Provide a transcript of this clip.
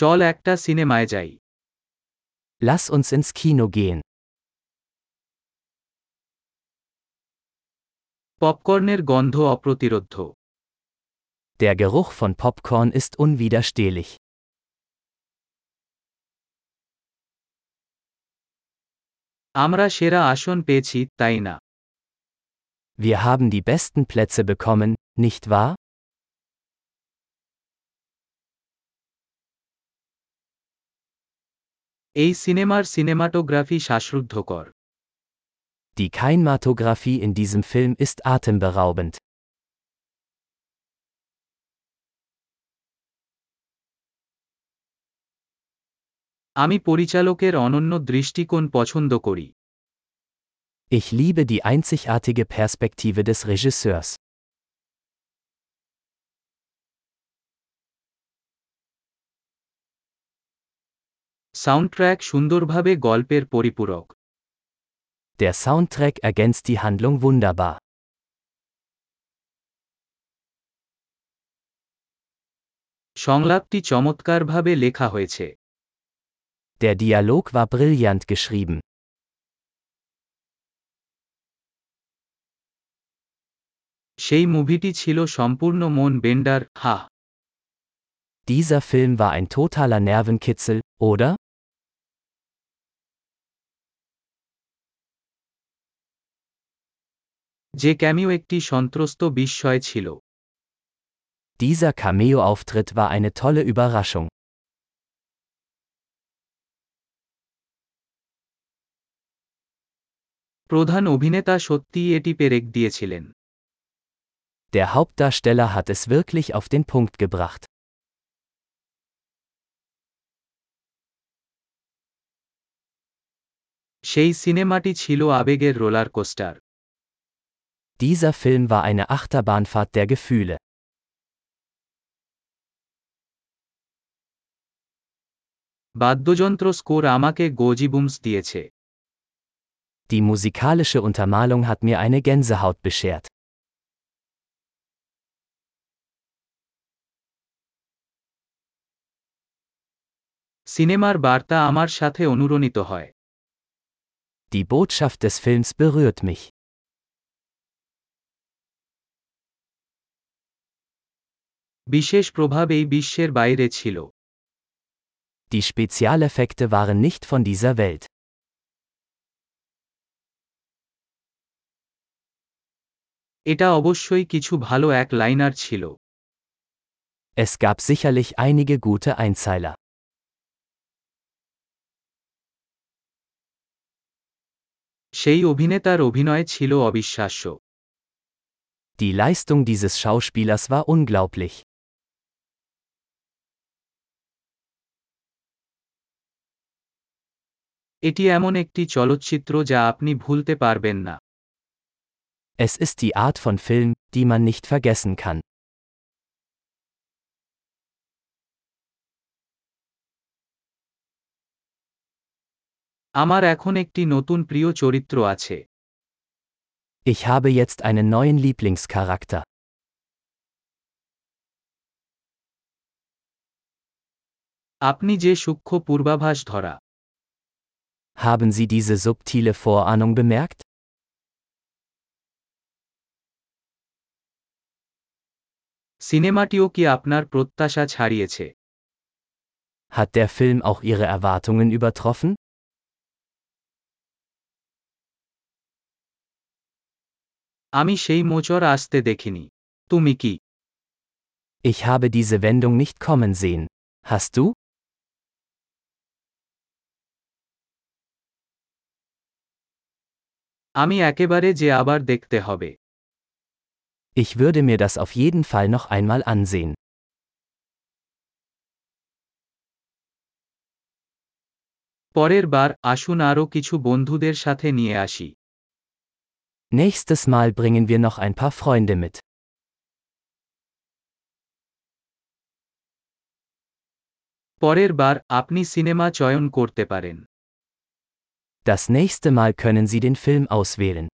চল একটা সিনেমায় যাই Lass uns ins Kino gehen. পপকর্নের গন্ধ অপ্রতিরোধ্য Der Geruch von Popcorn ist unwiderstehlich. আমরা সেরা আসন পেয়েছি তাই না Wir haben die besten Plätze bekommen, nicht wahr? এই সিনেমার সিনেমাটোগ্রাফি শ্বাসরুদ্ধকর Die Kinematographie in diesem Film ist atemberaubend. আমি পরিচালকের অনন্য দৃষ্টিকোণ পছন্দ করি Ich liebe die einzigartige Perspektive des Regisseurs. Soundtrack সুন্দরভাবে গল্পের পরিপূরক Der Soundtrack ergänzt die Handlung wunderbar. সংলাপটি চমৎকারভাবে লেখা হয়েছে Der Dialog war brillant geschrieben. সেই মুভিটি ছিল সম্পূর্ণ মন বেন্ডার হা Dieser Film war ein totaler Nervenkitzel, oder? যে ক্যামিও একটি সন্ত্রস্ত বিস্ময় ছিল Dieser Cameo-Auftritt war eine tolle Überraschung. প্রধান অভিনেতা সত্যিই এটি পেরেক দিয়েছিলেন Der Hauptdarsteller hat es wirklich auf den Punkt gebracht. সেই সিনেমাটি ছিল আবেগের roller coaster Dieser Film war eine Achterbahnfahrt der Gefühle. বাদ্যযন্ত্র স্কোর আমাকে গোজিবুমস দিয়েছে Die musikalische Untermalung hat mir eine Gänsehaut beschert. সিনেমার বার্তা আমার সাথে অনুরণিত হয় Die Botschaft des Films berührt mich. বিশেষ প্রভাব এই বিশ্বের বাইরে ছিল Die Spezialeffekte waren nicht von dieser Welt. এটা অবশ্যই কিছু ভালো এক লাইনার ছিল Es gab sicherlich einige gute Einzeiler. সেই অভিনেতার অভিনয় ছিল অবিশ্বাস্য Die Leistung dieses Schauspielers war unglaublich. এটি এমন একটি চলচ্চিত্র যা আপনি ভুলতে পারবেন না Es ist die Art von Film, die man nicht vergessen kann. আমার এখন একটি নতুন প্রিয় চরিত্র আছে Ich habe jetzt einen neuen Lieblingscharakter. আপনি যে সূক্ষ্ম পূর্বাভাস ধরা Haben Sie diese subtile Vorahnung bemerkt? সিনেমাটিও কি আপনার প্রত্যাশা ছাড়িয়েছে Hat der Film auch Ihre Erwartungen übertroffen? আমি সেই মোচর আসতে দেখিনি তুমি কি Ich habe diese Wendung nicht kommen sehen. Hast du? আমি একেবারে যে আবার দেখতে হবে Ich würde mir das auf jeden Fall noch einmal ansehen. পরের বার আসুন আরও কিছু বন্ধুদের সাথে নিয়ে আসি Nächstes Mal bringen wir noch ein paar Freunde mit. পরের বার আপনি সিনেমা চয়ন করতে পারেন das nächste Mal können Sie den Film auswählen.